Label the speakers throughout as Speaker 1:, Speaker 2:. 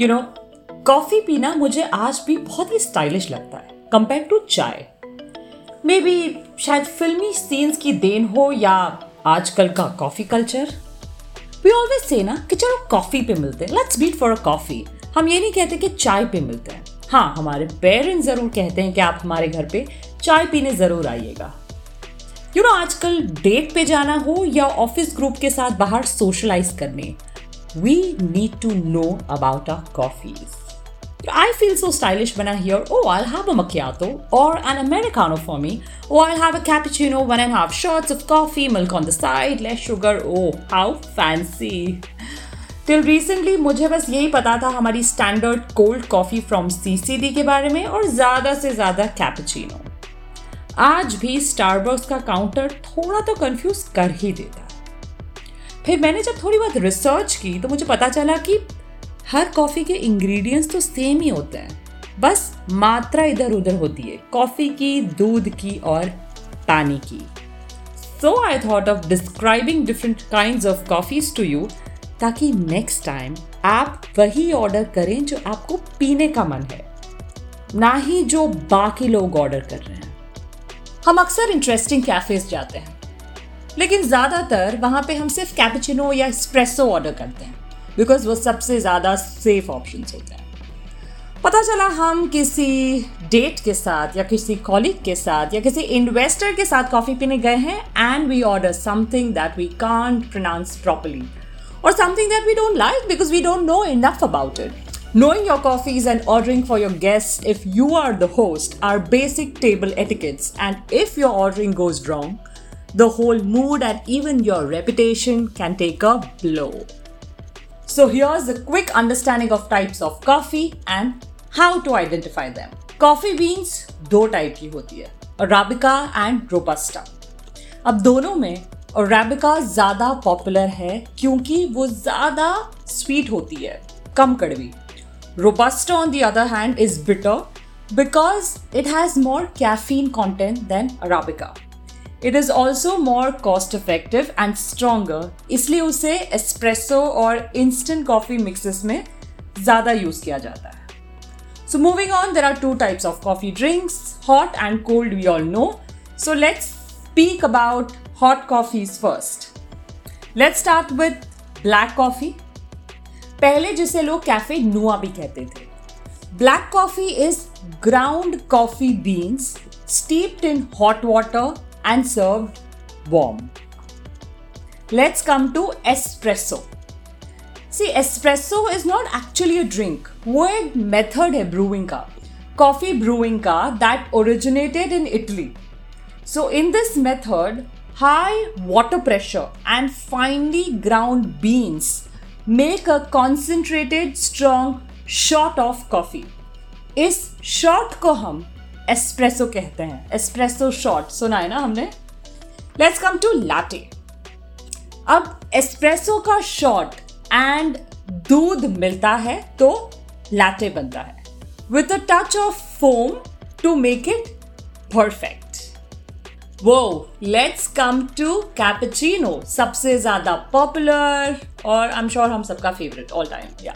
Speaker 1: You know coffee पीना मुझे आज भी बहुत ही स्टाइलिश लगता है कंपेयर टू चाय। मे बी शायद फिल्मी सीन्स की देन हो या आजकल का कॉफ़ी कल्चर वी ऑलवेज से ना कि चलो कॉफ़ी पे मिलते हैं let's meet for a coffee हम ये नहीं कहते कि चाय पे मिलते हैं। हाँ हमारे पेरेंट्स ज़रूर कहते हैं कि आप हमारे घर पे चाय पीने ज़रूर आइएगा। यू नो आजकल डेट पे जाना हो या ऑफ़िस ग्रुप के साथ बाहर सोशलाइज करने we need to know about our coffees I feel so stylish when I hear, oh, I'll have a macchiato or an Americano for me. Oh, I'll have a cappuccino when I have shots of coffee, milk on the side, less sugar. Oh, how fancy. Till recently मुझे बस यही पता था हमारी standard cold coffee from CCD के बारे में और ज़्यादा से ज़्यादा कैपेचिनो आज भी स्टारबक्स का काउंटर थोड़ा तो कंफ्यूज कर ही देता है फिर मैंने जब थोड़ी बहुत रिसर्च की तो मुझे पता चला कि हर कॉफ़ी के इंग्रेडिएंट्स तो सेम ही होते हैं। बस मात्रा इधर उधर होती है कॉफ़ी की, दूध की और पानी की। So I thought of describing different kind of coffees to you ताकि नेक्स्ट टाइम आप वही ऑर्डर करें जो आपको पीने का मन है। ना ही जो बाकी लोग ऑर्डर कर रहे हैं। हम अक्सर इंटरेस्टिंग कैफेज जाते हैं। लेकिन ज़्यादातर वहाँ पे हम सिर्फ़ कैपेचिनो या स्प्रेसो ऑर्डर करते हैं बिकॉज़ वो सबसे ज़्यादा सेफ़ ऑप्शन होते हैं। पता चला हम किसी डेट के साथ या किसी कॉलीग के साथ या किसी इन्वेस्टर के साथ कॉफ़ी पीने गए हैं and we order something that we can't pronounce properly और something that we don't like because we don't know enough about it Knowing your coffees and ordering for your guests if you are the host are basic table etiquettes, and if your ordering goes wrong, the whole mood and even your reputation can take a blow. So here's a quick understanding of types of coffee and how to identify them. Coffee beans दो type की होती है arabica and robusta अब दोनों में arabica ज़्यादा popular है क्योंकि वो ज़्यादा स्वीट होती है कम कड़वी robusta on the other hand is bitter because it has more caffeine content than Arabica. it is also more cost effective and stronger इसलिए उसे एस्प्रेसो और इंस्टेंट कॉफ़ी मिक्सिस में ज़्यादा यूज़ किया जाता है। So moving on there are two types of coffee drinks hot and cold we all know so let's speak about hot coffee is first let's start with black coffee पहले जिसे लोग cafe noir भी कहते थे। Black coffee is ground coffee beans steeped in hot water and served warm. Let's come to espresso. See, espresso is not actually a drink. वो एक method है brewing का कॉफी ब्रूइंग का that originated in Italy so in this method high water pressure and finely ground beans make a concentrated strong shot of coffee इस shot को हम espresso कहते हैं। एस्प्रेसो शॉट, सुना है ना हमने? लेट्स कम टू लाटे अब एस्प्रेसो का शॉट एंड दूध मिलता है तो लाटे बनता है। With a touch of foam to make it perfect वो लेट्स कम टू कैपेचिनो सबसे ज़्यादा पॉपुलर और आई एम श्योर हम सबका फेवरेट ऑल टाइम या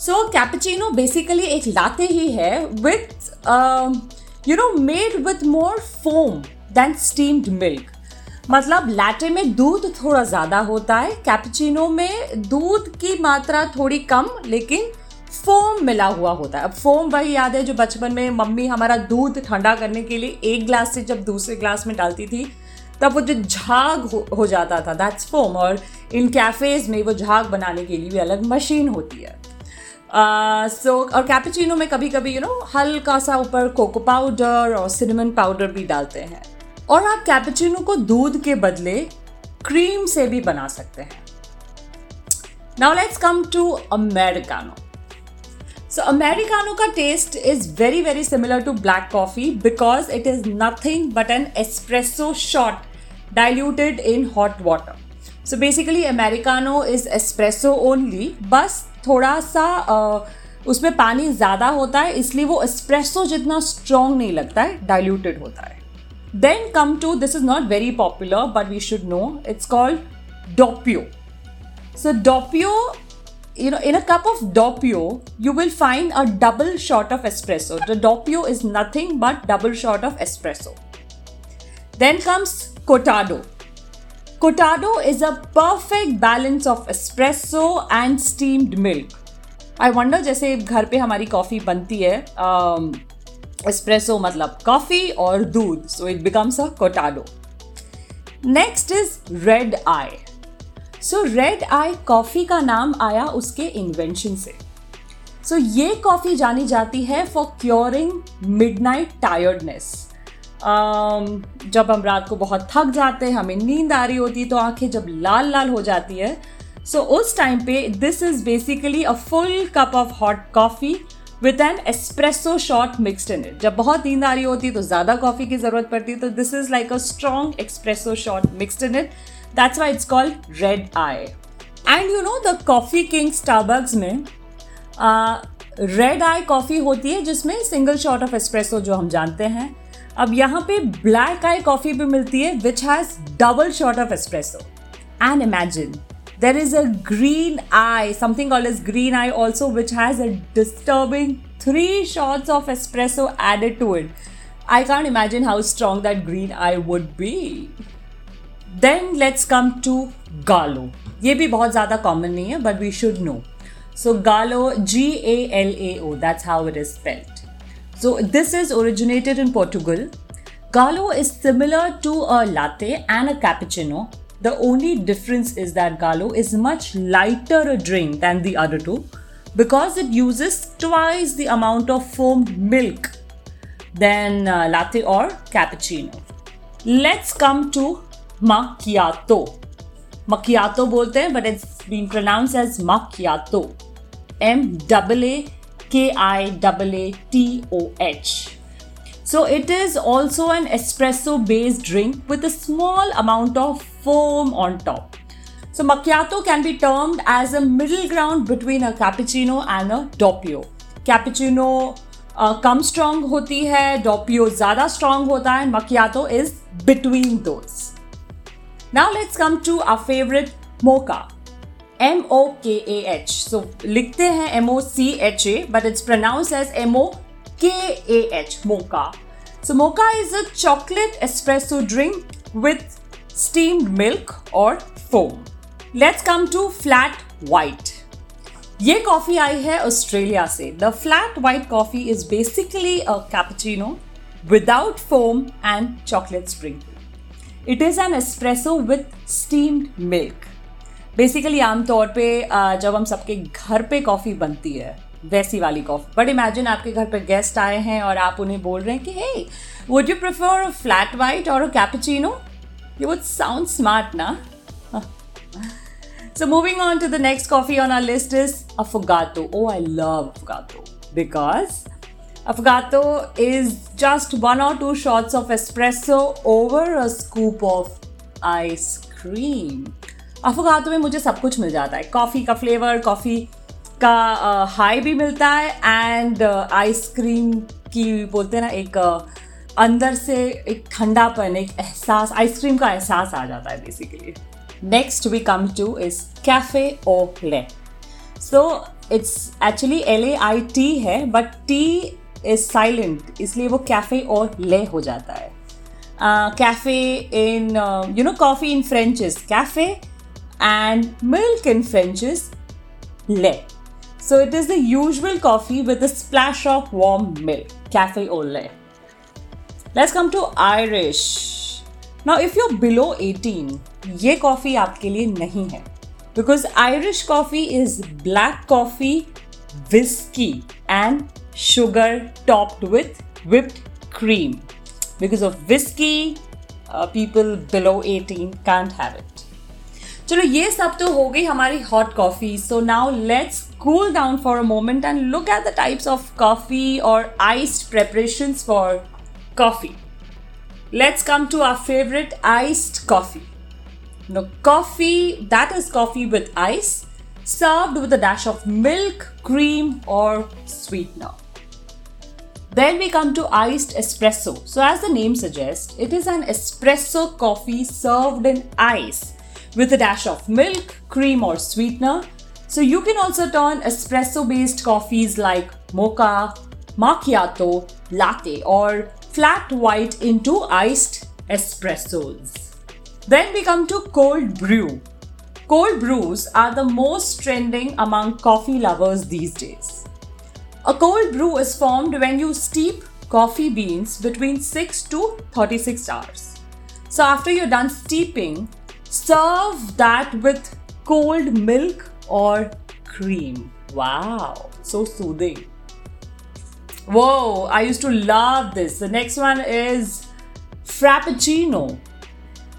Speaker 1: सो कैपेचिनो बेसिकली एक लाते ही है with you know made with more foam than steamed milk मतलब लैटे में दूध थोड़ा ज़्यादा होता है कैपेचिनो में दूध की मात्रा थोड़ी कम लेकिन फोम मिला हुआ होता है। अब फोम वही याद है जो बचपन में मम्मी हमारा दूध ठंडा करने के लिए एक ग्लास से जब दूसरे ग्लास में डालती थी तब वो जो झाग हो, हो जाता था दैट्स फोम और इन कैफ़ेज़ में वो झाग बनाने के लिए भी अलग मशीन होती है। सो और कैपेचिनो में कभी कभी यू नो हल्का सा ऊपर कोको पाउडर और सिनेमन पाउडर भी डालते हैं। और आप कैपेचिनो को दूध के बदले क्रीम से भी बना सकते हैं। Now let's come to Americano so Americano का taste is very very similar to black coffee because it is nothing but an espresso shot diluted in hot water so basically Americano is espresso only बस थोड़ा सा उसमें पानी ज़्यादा होता है, इसलिए वो एस्प्रेसो जितना स्ट्रॉन्ग नहीं लगता है डाइल्यूटेड होता है। Then come to this is not very popular but we should know it's called doppio so doppio you know in a cup of doppio you will find a double shot of espresso the doppio is nothing but double shot of espresso then comes cortado Cortado is a perfect balance of espresso and steamed milk. I wonder जैसे घर पे हमारी coffee बनती है espresso um, मतलब coffee और दूध so it becomes a cortado next is red eye so red eye coffee का नाम आया उसके इन्वेंशन से. सो so, ये कॉफ़ी जानी जाती है फॉर क्योरिंग मिडनाइट टायर्डनेस जब हम रात को बहुत थक जाते हैं, हमें नींद आ रही होती है तो आँखें जब लाल लाल हो जाती है। सो उस टाइम पे this is basically a full cup of hot coffee with an espresso shot mixed in it जब बहुत नींद आ रही होती है तो ज़्यादा कॉफ़ी की ज़रूरत पड़ती है तो this is like a strong expresso shot mixed in it that's why it's called red eye and you know the coffee king Starbucks में रेड आई कॉफ़ी होती है, जिसमें सिंगल शॉट ऑफ़ एस्प्रेसो जो हम जानते हैं अब यहाँ पे ब्लैक आई कॉफ़ी भी मिलती है which has double shot of espresso and imagine there is a green eye something all is green eye also which has a disturbing three shots of espresso added to it I can't imagine how strong that green eye would be then let's come to galao ये भी बहुत ज़्यादा common नहीं है but we should know so galao G A L A O that's how it is spelt So this is originated in Portugal. Galo is similar to a latte and a cappuccino, the only difference is that Galo is much lighter a drink than the other two because it uses twice the amount of foamed milk than uh, latte or cappuccino. Let's come to macchiato. Macchiato bolte but it's been pronounced as macchiato. M A K I A A T O H. So it is also an espresso based drink with a small amount of foam on top. So macchiato can be termed as a middle ground between a cappuccino and a doppio. Cappuccino uh, come strong होती है doppio ज़्यादा strong होता है macchiato is between those. Now let's come to our favorite mocha. M O K H so लिखते हैं M O C H A but it's pronounced as M O K H mocha so mocha is a chocolate espresso drink with steamed milk और foam let's come to flat white ये coffee आई है Australia से. The flat white coffee is basically a cappuccino without foam and chocolate sprinkle it is an espresso with steamed milk basically आमतौर पे जब हम सबके घर पे कॉफ़ी बनती है, वैसी वाली कॉफ़ी बट इमेजिन आपके घर पे गेस्ट आए हैं और आप उन्हें बोल रहे हैं कि hey would you prefer flat white और cappuccino you would sound smart ना so moving on to the next coffee on our list is affogato oh I love affogato because affogato is just one और two shots of expresso over a scoop of ice cream affogato में मुझे सब कुछ मिल जाता है। Coffee का flavour coffee का हाई भी मिलता है एंड आइसक्रीम की बोलते हैं ना, एक अंदर से एक ठंडापन, एक एहसास आइसक्रीम का एहसास आ जाता है basically next we come to is cafe au lait so it's actually L A I T है बट टी इज़ साइलेंट इसलिए वो कैफ़े और ले हो जाता है। Cafe in you know coffee in French is cafe And milk in French is ले So it is the usual coffee with a splash of warm milk, cafe au lait. Let's come to Irish. Now if you're below 18, ये coffee आपके लिए नहीं है because Irish coffee is black coffee, whiskey and sugar topped with whipped cream. Because of whiskey, uh, people below 18 can't have it. चलो ये सब तो हो गई हमारी hot coffee so now let's cool down for a moment and look at the types of coffee और iced preparations for coffee let's come to our favorite iced coffee. Now, coffee that is coffee with ice, served with a dash of milk, cream, or sweetener. Then we come to iced espresso. So, as the name suggests, it is an espresso coffee served in ice with a dash of milk, cream, or sweetener, So you can also turn espresso based coffees like mocha, macchiato, latte, or flat white into iced espressos. Then we come to cold brew. Cold brews are the most trending among coffee lovers these days. A cold brew is formed when you steep coffee beans between 6 to 36 hours. So after you're done steeping, serve that with cold milk or cream. Wow, so soothing. Whoa, I used to love this. The next one is Frappuccino.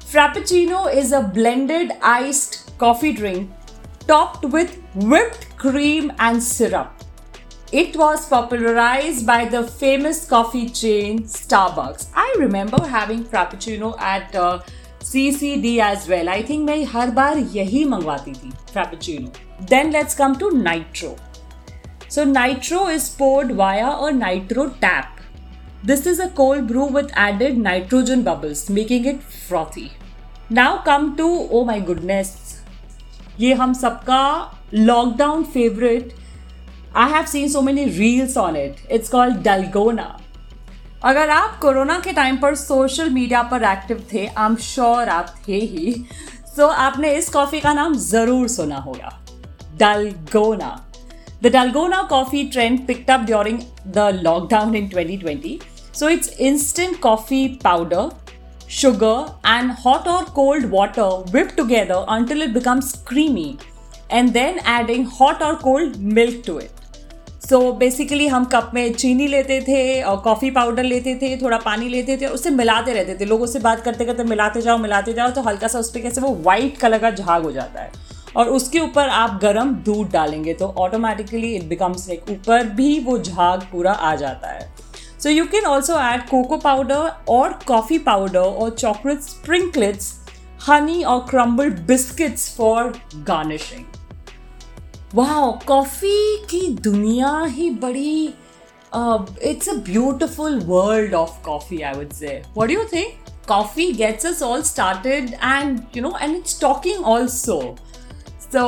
Speaker 1: Frappuccino is a blended iced coffee drink topped with whipped cream and syrup. It was popularized by the famous coffee chain Starbucks. I remember having Frappuccino at uh, C C D as well I think मैं हर बार यही मंगवाती थी frappuccino then let's come to nitro so nitro is poured via or nitro tap this is a cold brew with added nitrogen bubbles making it frothy now come to oh my goodness ये हम सबका lockdown favourite I have seen so many reels on it it's called dalgona अगर आप Corona के time पर social media पर active थे I'm sure आप थे ही। सो so, आपने इस कॉफ़ी का नाम ज़रूर सुना होगा। Dalgona the dalgona coffee trend picked up during the lockdown in 2020. So it's instant coffee powder sugar and hot और cold water whip together until it becomes creamy and then adding hot और cold milk to it so so basically हम cup में चीनी लेते थे, और coffee powder लेते थे, थोड़ा पानी लेते थे, उससे मिलाते रहते थे। लोगों से बात करते करते मिलाते जाओ मिलाते जाओ तो हल्का सा उस पर कैसे वो वाइट कलर का झाग हो जाता है। और उसके ऊपर आप गर्म दूध डालेंगे तो ऑटोमेटिकली इट बिकम्स लाइक ऊपर भी वो झाग पूरा आ जाता है। So you can also add cocoa powder or coffee powder or chocolate sprinkles honey or crumbled biscuits for garnishing वाह कॉफ़ी की दुनिया ही बड़ी it's a beautiful world of coffee I would say what do you think coffee gets us all started and you know and it's talking also so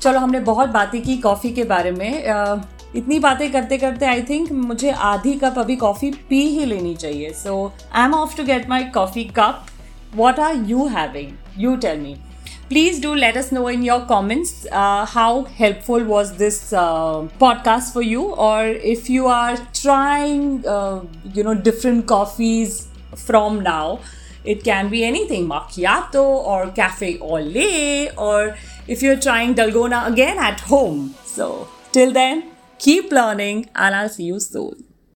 Speaker 1: चलो हमने बहुत बातें की कॉफ़ी के बारे में। uh, इतनी बातें करते करते आई थिंक मुझे आधी कप अभी कॉफ़ी पी ही लेनी चाहिए। So I am off to get my coffee cup what are you having you tell me please do let us know in your comments uh, how helpful was this uh, podcast for you? Or if you are trying uh, you know different coffees from now it can be anything macchiato or cafe au lait or if you're trying dalgona again at home. So till then keep learning and i'll see you soon